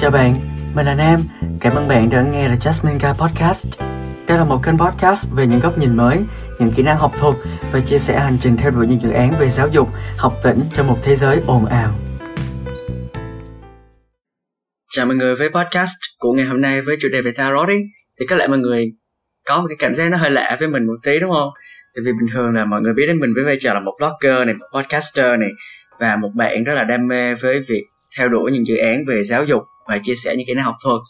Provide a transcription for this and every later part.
Chào bạn, mình là Nam. Cảm ơn bạn đã nghe The Jasmine Guy Podcast. Đây là một kênh podcast về những góc nhìn mới, những kỹ năng học thuật và chia sẻ hành trình theo đuổi những dự án về giáo dục, học tỉnh trong một thế giới ồn ào. Chào mọi người với podcast của ngày hôm nay với chủ đề về tarot ấy. Thì có lẽ mọi người có một cái cảm giác nó hơi lạ với mình một tí đúng không? Tại vì bình thường là mọi người biết đến mình với vai trò là một blogger này, một podcaster này và một bạn rất là đam mê với việc theo đuổi những dự án về giáo dục và chia sẻ những kỹ năng học thuật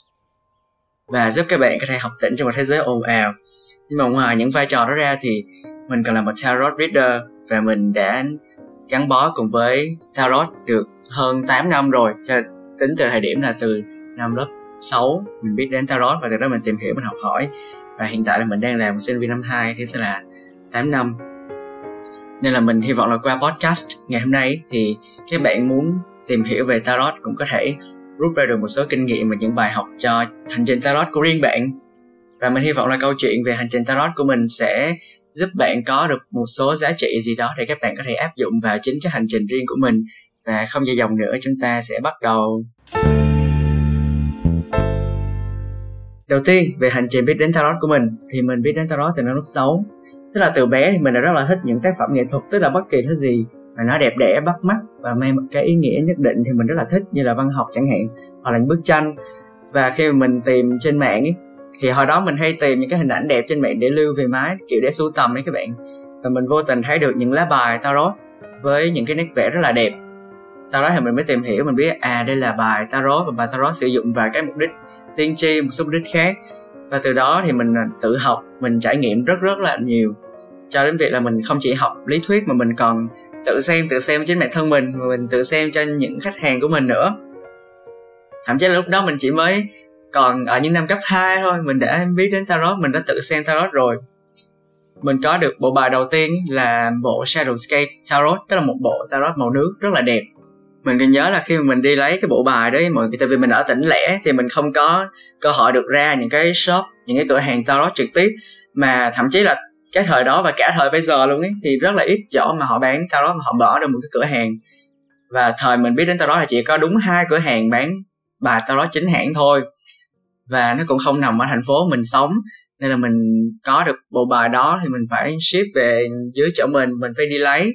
và giúp các bạn có thể học tỉnh trong một thế giới ồn ào. Nhưng mà ngoài những vai trò đó ra thì mình còn là một tarot reader và mình đã gắn bó cùng với tarot được hơn 8 năm rồi. Cho tính từ thời điểm là từ năm lớp 6 mình biết đến tarot và từ đó mình tìm hiểu, mình học hỏi. Và hiện tại là mình đang là một sinh viên năm 2 thì sẽ là 8 năm. Nên là mình hy vọng là qua podcast ngày hôm nay thì các bạn muốn tìm hiểu về tarot cũng có thể rút ra được một số kinh nghiệm và những bài học cho hành trình tarot của riêng bạn. Và mình hy vọng là câu chuyện về hành trình tarot của mình sẽ giúp bạn có được một số giá trị gì đó để các bạn có thể áp dụng vào chính cái hành trình riêng của mình. Và không dài dòng nữa, chúng ta sẽ bắt đầu. Đầu tiên, về hành trình biết đến tarot của mình, thì mình biết đến tarot từ năm lớp 6 tức là từ bé thì mình đã rất là thích những tác phẩm nghệ thuật, tức là bất kỳ thứ gì mà nó đẹp đẽ bắt mắt và mang một cái ý nghĩa nhất định thì mình rất là thích như là văn học chẳng hạn hoặc là những bức tranh. Và khi mà mình tìm trên mạng ấy, thì hồi đó mình hay tìm những cái hình ảnh đẹp trên mạng để lưu về máy kiểu để sưu tầm ấy các bạn. Và mình vô tình thấy được những lá bài tarot với những cái nét vẽ rất là đẹp. Sau đó thì mình mới tìm hiểu mình biết à đây là bài tarot và bài tarot sử dụng vào cái mục đích tiên tri một số mục đích khác. Và từ đó thì mình à, tự học mình trải nghiệm rất rất là nhiều. Cho đến việc là mình không chỉ học lý thuyết mà mình còn tự xem tự xem chính bản thân mình và mình tự xem cho những khách hàng của mình nữa. Thậm chí là lúc đó mình chỉ mới còn ở những năm cấp 2 thôi, mình đã biết đến tarot, mình đã tự xem tarot rồi. Mình có được bộ bài đầu tiên là bộ Shadowscape Tarot, đó là một bộ tarot màu nước rất là đẹp. Mình còn nhớ là khi mà mình đi lấy cái bộ bài đấy, mọi người, tại vì mình ở tỉnh lẻ thì mình không có cơ hội được ra những cái shop, những cái cửa hàng tarot trực tiếp, mà thậm chí là cái thời đó và cả thời bây giờ luôn ấy, thì rất là ít chỗ mà họ bán tarot mà họ bỏ được một cái cửa hàng. Và thời mình biết đến tarot là chỉ có đúng hai cửa hàng bán bài đó chính hãng thôi. Và nó cũng không nằm ở thành phố mình sống, nên là mình có được bộ bài đó thì mình phải ship về dưới chỗ mình mình phải đi lấy.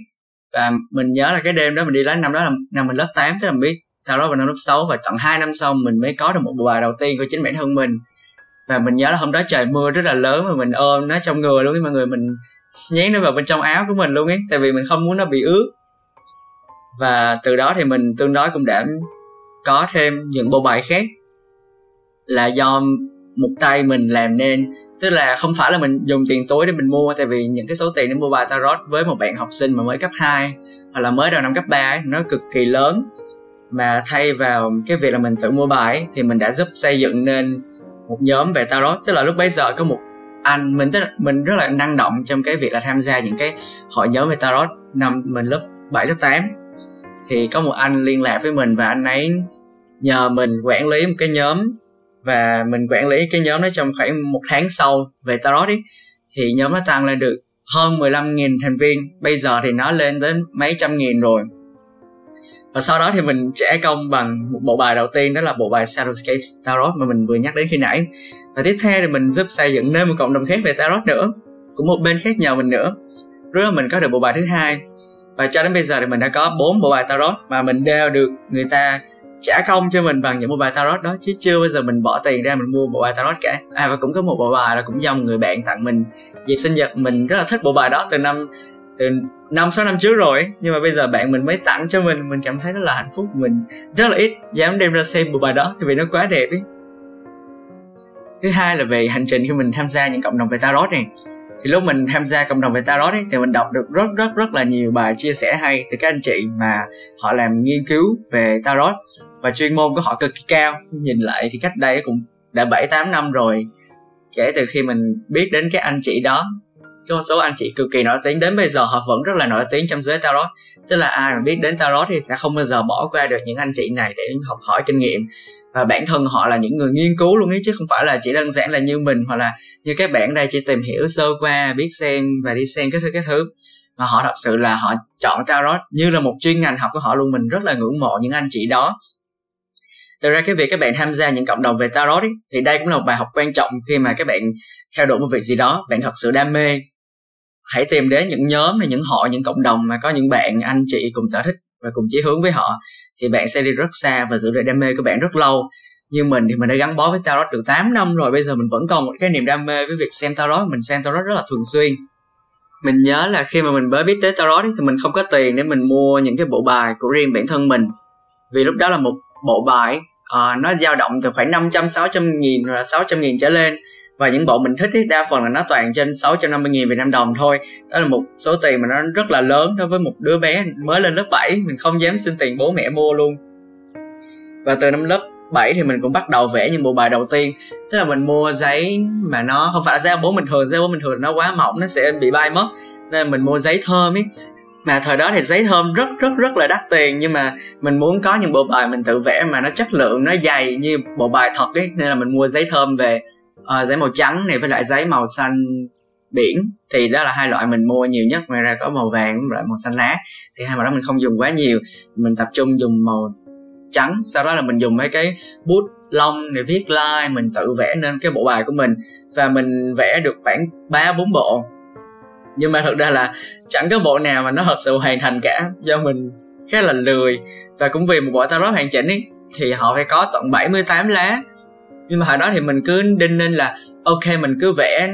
Và mình nhớ là cái đêm đó mình đi lấy, năm đó là năm mình lớp 8 tức là mình biết sau đó vào năm lớp 6 và tận 2 năm sau mình mới có được một bộ bài đầu tiên của chính bản thân mình và mình nhớ là hôm đó trời mưa rất là lớn mà mình ôm nó trong người luôn ấy mọi người mình nhét nó vào bên trong áo của mình luôn ấy tại vì mình không muốn nó bị ướt. Và từ đó thì mình tương đối cũng đã có thêm những bộ bài khác là do một tay mình làm nên. Tức là không phải là mình dùng tiền túi để mình mua tại vì những cái số tiền để mua bài tarot với một bạn học sinh mà mới cấp 2 hoặc là mới đầu năm cấp 3 ấy, nó cực kỳ lớn. Mà thay vào cái việc là mình tự mua bài ấy, thì mình đã giúp xây dựng nên một nhóm về tarot tức là lúc bấy giờ có một anh, mình rất mình rất là năng động trong cái việc là tham gia những cái hội nhóm về tarot năm mình lớp 7 lớp 8 thì có một anh liên lạc với mình và anh ấy nhờ mình quản lý một cái nhóm và mình quản lý cái nhóm đó trong khoảng một tháng sau về tarot ấy thì nhóm nó tăng lên được hơn 15.000 thành viên. Bây giờ thì nó lên đến mấy trăm nghìn rồi và sau đó thì mình trả công bằng một bộ bài đầu tiên, đó là bộ bài Shadowscape Tarot mà mình vừa nhắc đến khi nãy. Và tiếp theo thì mình giúp xây dựng nên một cộng đồng khác về Tarot nữa, cũng một bên khác nhờ mình nữa. Rồi mình có được bộ bài thứ hai. Và cho đến bây giờ thì mình đã có bốn bộ bài Tarot mà mình đều được người ta trả công cho mình bằng những bộ bài tarot đó, chứ chưa bao giờ mình bỏ tiền ra mình mua bộ bài tarot cả. À và cũng có một bộ bài là cũng do một người bạn tặng mình dịp sinh nhật. Mình rất là thích bộ bài đó từ năm từ năm sáu năm trước rồi nhưng mà bây giờ bạn mình mới tặng cho mình mình cảm thấy rất là hạnh phúc mình rất là ít dám đem ra xem bộ bài đó thì vì nó quá đẹp ấy. Thứ hai là về hành trình khi mình tham gia những cộng đồng về tarot này. Thì lúc mình tham gia cộng đồng về tarot ấy, thì mình đọc được rất rất rất là nhiều bài chia sẻ hay từ các anh chị mà họ làm nghiên cứu về tarot. Và chuyên môn của họ cực kỳ cao. Nhìn lại thì cách đây cũng đã bảy tám năm rồi. Kể từ khi mình biết đến các anh chị đó có một số anh chị cực kỳ nổi tiếng. Đến bây giờ họ vẫn rất là nổi tiếng trong giới tarot. Tức là ai mà biết đến tarot thì sẽ không bao giờ bỏ qua được những anh chị này để học hỏi kinh nghiệm. Và bản thân họ là những người nghiên cứu luôn ấy chứ không phải là chỉ đơn giản là như mình hoặc là như các bạn đây chỉ tìm hiểu sơ qua biết xem và đi xem cái thứ cái thứ. Mà họ thật sự là họ chọn tarot như là một chuyên ngành học của họ luôn. Mình rất là ngưỡng mộ những anh chị đó. Từ ra cái việc các bạn tham gia những cộng đồng về tarot ấy, thì đây cũng là một bài học quan trọng khi mà các bạn theo đuổi một việc gì đó. Bạn thật sự đam mê hãy tìm đến những nhóm hay những họ những cộng đồng mà có những bạn anh chị cùng sở thích và cùng chí hướng với họ thì bạn sẽ đi rất xa và giữ được đam mê của bạn rất lâu. Như mình thì mình đã gắn bó với tarot được 8 năm rồi bây giờ mình vẫn còn một cái niềm đam mê với việc xem tarot mình xem tarot rất là thường xuyên. Mình nhớ là khi mà mình mới biết tới tarot thì mình không có tiền để mình mua những cái bộ bài của riêng bản thân mình. Vì lúc đó là một bộ bài uh, nó dao động từ khoảng 500 600 nghìn hoặc là 600 nghìn trở lên và những bộ mình thích ấy, đa phần là nó toàn trên 650 nghìn Việt Nam đồng thôi. Đó là một số tiền mà nó rất là lớn đối với một đứa bé mới lên lớp 7 mình không dám xin tiền bố mẹ mua luôn. Và từ năm lớp 7 thì mình cũng bắt đầu vẽ những bộ bài đầu tiên. Tức là mình mua giấy mà nó không phải là giấy bố bình thường. Giấy bố bình thường nó quá mỏng nó sẽ bị bay mất. Nên mình mua giấy thơm ấy. Mà thời đó thì giấy thơm rất rất rất là đắt tiền. Nhưng mà mình muốn có những bộ bài mình tự vẽ mà nó chất lượng nó dày như bộ bài thật ấy. Nên là mình mua giấy thơm về uh, giấy màu trắng này với lại giấy màu xanh biển. Thì đó là hai loại mình mua nhiều nhất. Ngoài ra có màu vàng với loại màu xanh lá. Thì hai màu đó mình không dùng quá nhiều. Mình tập trung dùng màu trắng. Sau đó là mình dùng mấy cái bút lông để viết line. Mình tự vẽ nên cái bộ bài của mình. Và mình vẽ được khoảng ba bốn bộ. Nhưng mà thật ra là chẳng có bộ nào mà nó thật sự hoàn thành cả. Do mình khá là lười. Và cũng vì một bộ tarot hoàn chỉnh ấy thì họ phải có tận 78 lá nhưng mà hồi đó thì mình cứ đinh ninh là, ok, mình cứ vẽ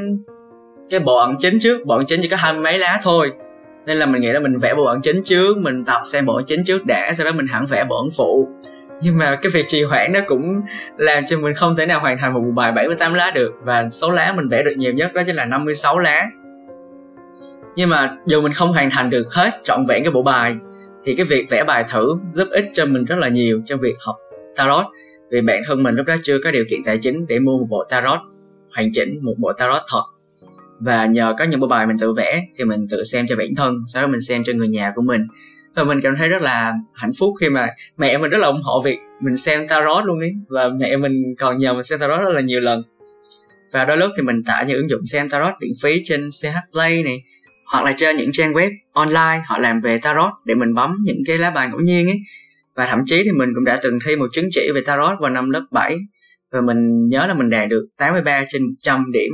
cái bộ ẩn chính trước, bộ ẩn chính chỉ có hai mấy lá thôi. Nên là mình nghĩ là mình vẽ bộ ẩn chính trước, mình tập xem bộ ẩn chính trước đã, sau đó mình hẳn vẽ bộ ẩn phụ. Nhưng mà cái việc trì hoãn nó cũng làm cho mình không thể nào hoàn thành một bộ bài 78 lá được, và số lá mình vẽ được nhiều nhất đó chính là 56 lá. Nhưng mà dù mình không hoàn thành được hết trọn vẹn cái bộ bài, thì cái việc vẽ bài thử giúp ích cho mình rất là nhiều trong việc học tarot vì bản thân mình lúc đó chưa có điều kiện tài chính để mua một bộ tarot, hoàn chỉnh một bộ tarot thật. Và nhờ có những bộ bài mình tự vẽ thì mình tự xem cho bản thân, sau đó mình xem cho người nhà của mình. Và mình cảm thấy rất là hạnh phúc khi mà mẹ mình rất là ủng hộ việc mình xem tarot luôn ấy, và mẹ mình còn nhờ mình xem tarot rất là nhiều lần. Và đôi lúc thì mình tải những ứng dụng xem tarot miễn phí trên CH Play này, hoặc là trên những trang web online họ làm về tarot để mình bấm những cái lá bài ngẫu nhiên ấy và thậm chí thì mình cũng đã từng thi một chứng chỉ về tarot vào năm lớp 7 và mình nhớ là mình đạt được 83 trên 100 điểm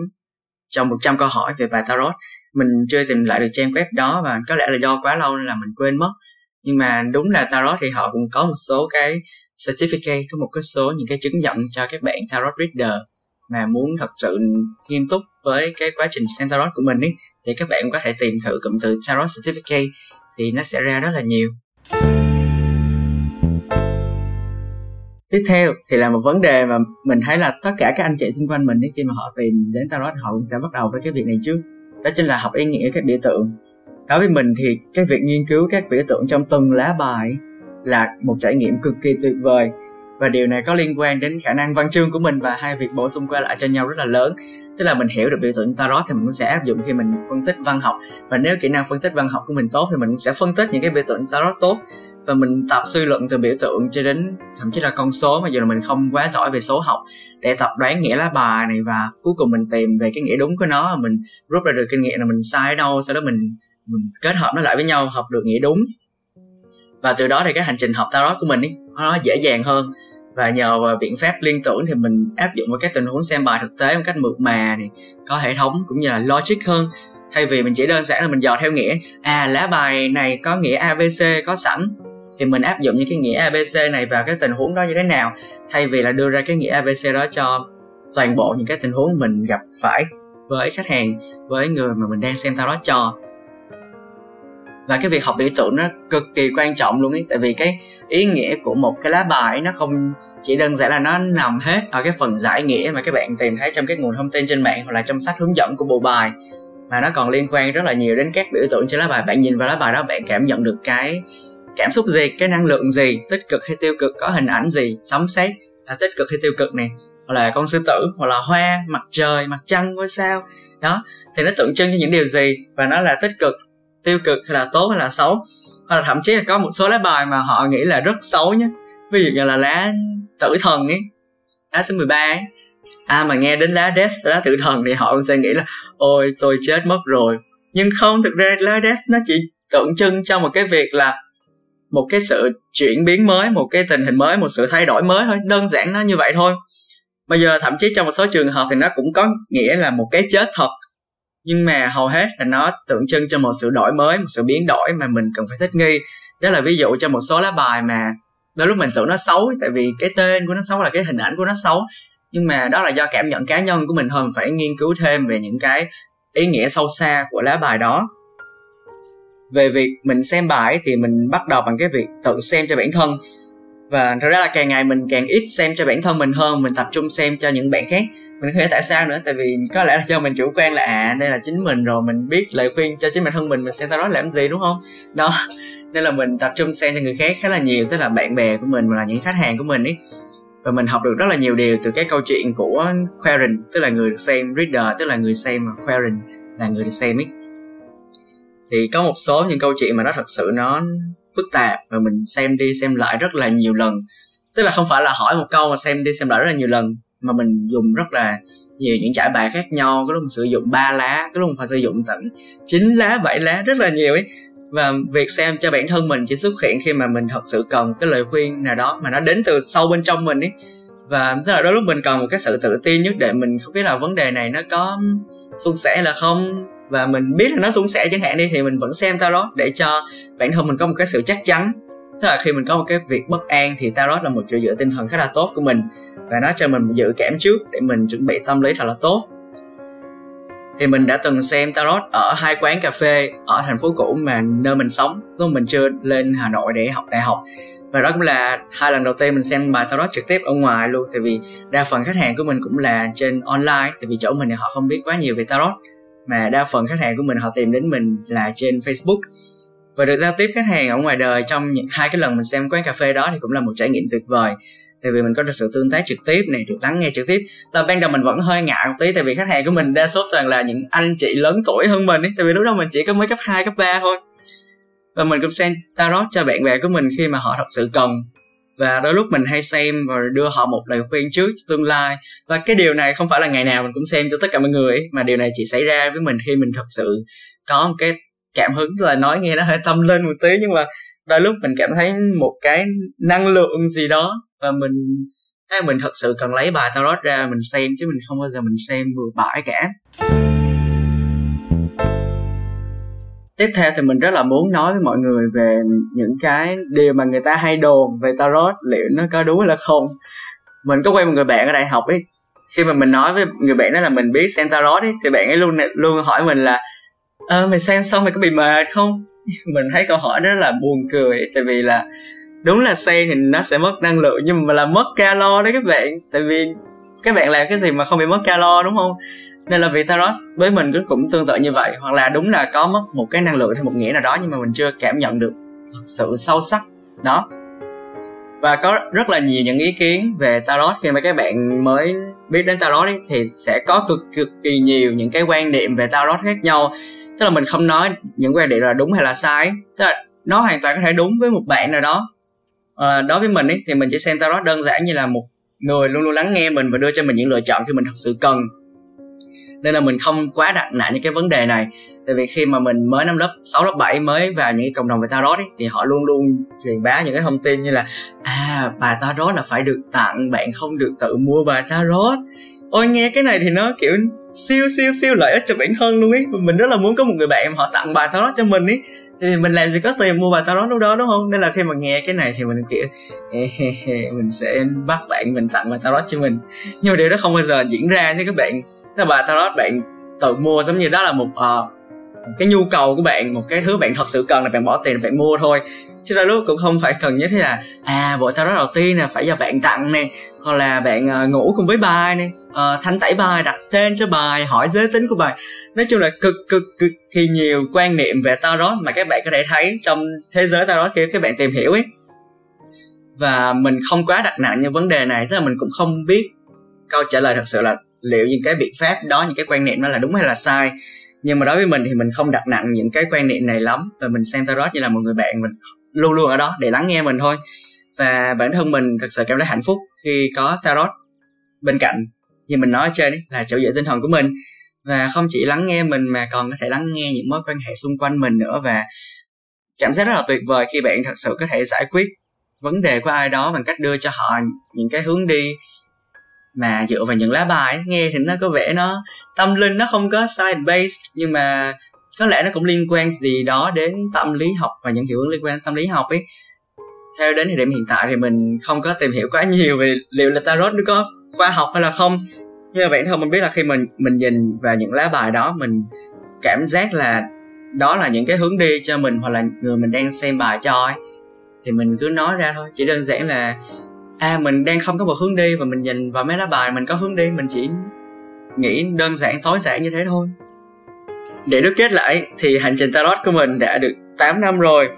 trong 100 câu hỏi về bài tarot. Mình chưa tìm lại được trang web đó và có lẽ là do quá lâu nên là mình quên mất. Nhưng mà đúng là tarot thì họ cũng có một số cái certificate, có một cái số những cái chứng nhận cho các bạn tarot reader mà muốn thật sự nghiêm túc với cái quá trình xem tarot của mình ấy, thì các bạn có thể tìm thử cụm từ tarot certificate thì nó sẽ ra rất là nhiều tiếp theo thì là một vấn đề mà mình thấy là tất cả các anh chị xung quanh mình khi mà họ tìm đến tarot, họ cũng sẽ bắt đầu với cái việc này trước. Đó chính là học ý nghĩa các biểu tượng. Đối với mình thì cái việc nghiên cứu các biểu tượng trong từng lá bài là một trải nghiệm cực kỳ tuyệt vời. Và điều này có liên quan đến khả năng văn chương của mình và hai việc bổ sung qua lại cho nhau rất là lớn. Tức là mình hiểu được biểu tượng tarot thì mình cũng sẽ áp dụng khi mình phân tích văn học. Và nếu kỹ năng phân tích văn học của mình tốt thì mình cũng sẽ phân tích những cái biểu tượng tarot tốt và mình tập suy luận từ biểu tượng cho đến thậm chí là con số mà dù là mình không quá giỏi về số học để tập đoán nghĩa lá bài này và cuối cùng mình tìm về cái nghĩa đúng của nó mình rút ra được kinh nghiệm là mình sai ở đâu sau đó mình, mình kết hợp nó lại với nhau học được nghĩa đúng. Và từ đó thì cái hành trình học tarot của mình ấy, nó dễ dàng hơn. Và nhờ vào biện pháp liên tưởng thì mình áp dụng vào các tình huống xem bài thực tế một cách mượt mà này có hệ thống cũng như là logic hơn. Thay vì mình chỉ đơn giản là mình dò theo nghĩa à lá bài này có nghĩa abc có sẵn thì mình áp dụng những cái nghĩa abc này vào cái tình huống đó như thế nào, thay vì là đưa ra cái nghĩa abc đó cho toàn bộ những cái tình huống mình gặp phải với khách hàng, với người mà mình đang xem tao đó cho. Và cái việc học biểu tượng nó cực kỳ quan trọng luôn ấy tại vì cái ý nghĩa của một cái lá bài nó không chỉ đơn giản là nó nằm hết ở cái phần giải nghĩa mà các bạn tìm thấy trong các nguồn thông tin trên mạng hoặc là trong sách hướng dẫn của bộ bài, mà nó còn liên quan rất là nhiều đến các biểu tượng trên lá bài. Bạn nhìn vào lá bài đó, bạn cảm nhận được cái cảm xúc gì, cái năng lượng gì, tích cực hay tiêu cực, có hình ảnh gì, sấm sét là tích cực hay tiêu cực này hoặc là con sư tử, hoặc là hoa, mặt trời, mặt trăng, ngôi sao. Đó, thì nó tượng trưng cho những điều gì? Và nó là tích cực, tiêu cực hay là tốt hay là xấu? Hoặc là thậm chí là có một số lá bài mà họ nghĩ là rất xấu nhé ví dụ như là lá tử thần ấy, lá số 13 ấy. À mà nghe đến lá death, lá tử thần thì họ sẽ nghĩ là, ôi, tôi chết mất rồi. Nhưng không, thực ra lá death nó chỉ tượng trưng cho một cái việc là một cái sự chuyển biến mới, một cái tình hình mới, một sự thay đổi mới thôi, đơn giản nó như vậy thôi. Bây giờ thậm chí trong một số trường hợp thì nó cũng có nghĩa là một cái chết thật. Nhưng mà hầu hết là nó tượng trưng cho một sự đổi mới, một sự biến đổi mà mình cần phải thích nghi. Đó là ví dụ cho một số lá bài mà đôi lúc mình tưởng nó xấu, tại vì cái tên của nó xấu là cái hình ảnh của nó xấu. Nhưng mà đó là do cảm nhận cá nhân của mình hơn phải nghiên cứu thêm về những cái ý nghĩa sâu xa của lá bài đó về việc mình xem bài thì mình bắt đầu bằng cái việc tự xem cho bản thân. Và thật ra là càng ngày mình càng ít xem cho bản thân mình hơn, mình tập trung xem cho những bạn khác. Mình không hiểu tại sao nữa, tại vì có lẽ là do mình chủ quan là à đây là chính mình rồi, mình biết lời khuyên cho chính bản thân mình mình xem tarot làm gì, đúng không? Đó, nên là mình tập trung xem cho người khác khá là nhiều, tức là bạn bè của mình là những khách hàng của mình ấy. Và mình học được rất là nhiều điều từ cái câu chuyện của Quarren tức là người được xem reader, tức là người xem và Quarren là người được xem ấy thì có một số những câu chuyện mà nó thật sự nó phức tạp và mình xem đi xem lại rất là nhiều lần. Tức là không phải là hỏi một câu mà xem đi xem lại rất là nhiều lần, mà mình dùng rất là nhiều những trải bài khác nhau có lúc mình sử dụng ba lá có lúc mình phải sử dụng tận 9 lá 7 lá, rất là nhiều ấy. Và việc xem cho bản thân mình chỉ xuất hiện khi mà mình thật sự cần cái lời khuyên nào đó mà nó đến từ sâu bên trong mình ấy. Và tức là đôi lúc mình cần một cái sự tự tin nhất để mình không biết là vấn đề này nó có suôn sẻ là không và mình biết là nó suôn sẻ chẳng hạn đi, thì mình vẫn xem tarot để cho bản thân mình có một cái sự chắc chắn. Tức là khi mình có một cái việc bất an thì tarot là một chỗ dựa tinh thần khá là tốt của mình và nó cho mình dự cảm trước để mình chuẩn bị tâm lý thật là tốt. Thì mình đã từng xem tarot ở hai quán cà phê ở thành phố cũ mà nơi mình sống, lúc mình chưa lên hà nội để học đại học. Và đó cũng là hai lần đầu tiên mình xem bài tarot trực tiếp ở ngoài luôn, tại vì đa phần khách hàng của mình cũng là trên online, tại vì chỗ mình thì họ không biết quá nhiều về tarot mà đa phần khách hàng của mình họ tìm đến mình là trên facebook. Và được giao tiếp khách hàng ở ngoài đời trong những hai cái lần mình xem quán cà phê đó thì cũng là một trải nghiệm tuyệt vời. Tại vì mình có được sự tương tác trực tiếp này được lắng nghe trực tiếp. Là ban đầu mình vẫn hơi ngại một tí tại vì khách hàng của mình đa số toàn là những anh chị lớn tuổi hơn mình ấy. Tại vì lúc đó mình chỉ có mới cấp 2, cấp 3 thôi. Và mình cũng xem tarot cho bạn bè của mình khi mà họ thật sự cần và đôi lúc mình hay xem và đưa họ một lời khuyên trước tương lai. Và cái điều này không phải là ngày nào mình cũng xem cho tất cả mọi người ấy, mà điều này chỉ xảy ra với mình khi mình thật sự có một cái cảm hứng là nói nghe nó hơi tâm linh một tí nhưng mà đôi lúc mình cảm thấy một cái năng lượng gì đó và mình hay mình thật sự cần lấy bài tarot ra mình xem chứ mình không bao giờ mình xem vừa bãi cả tiếp theo thì mình rất là muốn nói với mọi người về những cái điều mà người ta hay đồn về tarot, liệu nó có đúng hay là không. Mình có quen một người bạn ở đại học ấy, khi mà mình nói với người bạn đó là mình biết xem tarot ấy, thì bạn ấy luôn luôn hỏi mình là ờ mày xem xong mày có bị mệt không? Mình thấy câu hỏi đó là buồn cười, tại vì là đúng là xem thì nó sẽ mất năng lượng, nhưng mà là mất calo đấy các bạn. Tại vì các bạn làm cái gì mà không bị mất calo, đúng không? Nên là vì tarot với mình cũng cũng tương tự như vậy hoặc là đúng là có mất một cái năng lượng hay một nghĩa nào đó nhưng mà mình chưa cảm nhận được thật sự sâu sắc. Đó. Và có rất là nhiều những ý kiến về tarot khi mà các bạn mới biết đến tarot ấy, thì sẽ có cực cực kỳ nhiều những cái quan niệm về tarot khác nhau. Tức là mình không nói những quan điểm là đúng hay là sai tức là nó hoàn toàn có thể đúng với một bạn nào đó. À, đối với mình ấy, thì mình chỉ xem tarot đơn giản như là một người luôn luôn lắng nghe mình và đưa cho mình những lựa chọn khi mình thật sự cần nên là mình không quá đặt nặng những cái vấn đề này. Tại vì khi mà mình mới năm lớp 6 lớp 7 mới vào những cái cộng đồng về tarot ấy, thì họ luôn luôn truyền bá những cái thông tin như là à bài tarot là phải được tặng bạn không được tự mua bài tarot ôi nghe cái này thì nó kiểu siêu siêu siêu lợi ích cho bản thân luôn ấy mình rất là muốn có một người bạn họ tặng bài tarot cho mình ấy thì mình làm gì có tiền mua bài tarot đâu đó đúng không? Nên là khi mà nghe cái này thì mình kiểu mình sẽ bắt bạn mình tặng bài tarot cho mình. Nhưng mà điều đó không bao giờ diễn ra nha các bạn là bài tarot bạn tự mua giống như đó là một uh, một cái nhu cầu của bạn một cái thứ bạn thật sự cần là bạn bỏ tiền bạn mua thôi. Chứ ra lúc cũng không phải cần nhất thế là à bộ tarot đầu tiên là phải do bạn tặng nè hoặc là bạn uh, ngủ cùng với bài nè uh, thanh tẩy bài đặt tên cho bài hỏi giới tính của bài. Nói chung là cực cực cực kỳ nhiều quan niệm về tarot mà các bạn có thể thấy trong thế giới tarot khi các bạn tìm hiểu ấy. Và mình không quá đặt nặng như vấn đề này tức là mình cũng không biết câu trả lời thật sự là liệu những cái biện pháp đó những cái quan niệm đó là đúng hay là sai. Nhưng mà đối với mình thì mình không đặt nặng những cái quan niệm này lắm. Và mình xem tarot như là một người bạn mình luôn luôn ở đó để lắng nghe mình thôi. Và bản thân mình thật sự cảm thấy hạnh phúc khi có tarot bên cạnh. Như mình nói ở trên ấy, là chỗ dựa tinh thần của mình. Và không chỉ lắng nghe mình mà còn có thể lắng nghe những mối quan hệ xung quanh mình nữa. Và cảm giác rất là tuyệt vời khi bạn thật sự có thể giải quyết vấn đề của ai đó bằng cách đưa cho họ những cái hướng đi mà dựa vào những lá bài nghe thì nó có vẻ nó, tâm linh nó không có science based nhưng mà có lẽ nó cũng liên quan gì đó đến tâm lý học và những hiệu ứng liên quan đến tâm lý học ấy. Theo đến thời điểm hiện tại thì mình không có tìm hiểu quá nhiều về liệu là tarot nó có khoa học hay là không. Nhưng mà bản thân mình biết là khi mình mình nhìn vào những lá bài đó, mình cảm giác là đó là những cái hướng đi cho mình hoặc là người mình đang xem bài cho ấy, thì mình cứ nói ra thôi. Chỉ đơn giản là à mình đang không có một hướng đi và mình nhìn vào mấy lá bài, mình có hướng đi, mình chỉ nghĩ đơn giản, tối giản như thế thôi. Để đúc kết lại thì hành trình tarot của mình đã được 8 năm rồi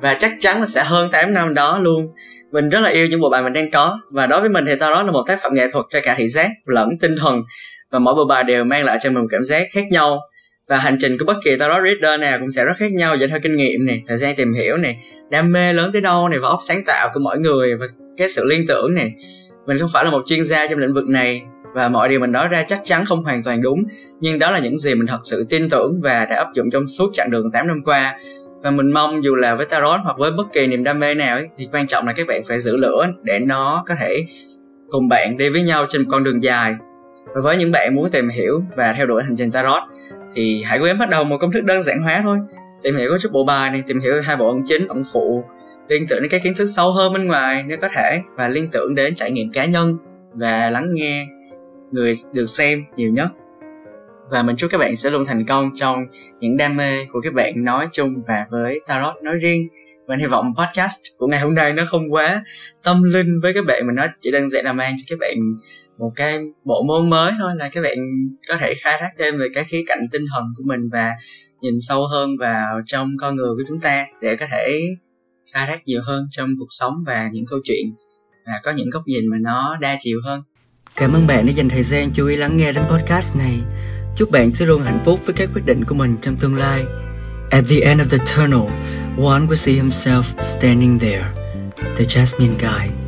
và chắc chắn là sẽ hơn 8 năm đó luôn. Mình rất là yêu những bộ bài mình đang có và đối với mình thì tarot là một tác phẩm nghệ thuật cho cả thị giác lẫn tinh thần và mỗi bộ bài đều mang lại cho mình một cảm giác khác nhau. Và hành trình của bất kỳ tarot reader nào cũng sẽ rất khác nhau dựa theo kinh nghiệm này thời gian tìm hiểu này đam mê lớn tới đâu này và óc sáng tạo của mỗi người và cái sự liên tưởng này. Mình không phải là một chuyên gia trong lĩnh vực này và mọi điều mình nói ra chắc chắn không hoàn toàn đúng nhưng đó là những gì mình thật sự tin tưởng và đã áp dụng trong suốt chặng đường 8 năm qua. Và mình mong dù là với tarot hoặc với bất kỳ niềm đam mê nào ấy, thì quan trọng là các bạn phải giữ lửa để nó có thể cùng bạn đi với nhau trên một con đường dài. Và với những bạn muốn tìm hiểu và theo đuổi hành trình tarot thì hãy cố gắng bắt đầu một công thức đơn giản hóa thôi. Tìm hiểu có chút bộ bài này tìm hiểu hai bộ ấn chính ẩn phụ liên tưởng đến các kiến thức sâu hơn bên ngoài nếu có thể, và liên tưởng đến trải nghiệm cá nhân và lắng nghe người được xem nhiều nhất. Và mình chúc các bạn sẽ luôn thành công trong những đam mê của các bạn nói chung và với tarot nói riêng. Mình hy vọng podcast của ngày hôm nay nó không quá tâm linh với các bạn mình nó chỉ đơn giản là mang cho các bạn một cái bộ môn mới thôi, là các bạn có thể khai thác thêm về cái khía cạnh tinh thần của mình và nhìn sâu hơn vào trong con người của chúng ta để có thể khai thác nhiều hơn trong cuộc sống và những câu chuyện và có những góc nhìn mà nó đa chiều hơn Cảm ơn bạn đã dành thời gian chú ý lắng nghe đến podcast này. Chúc bạn sẽ luôn hạnh phúc với các quyết định của mình trong tương lai. At the end of the tunnel, one will see himself standing there, the Jasmine guy.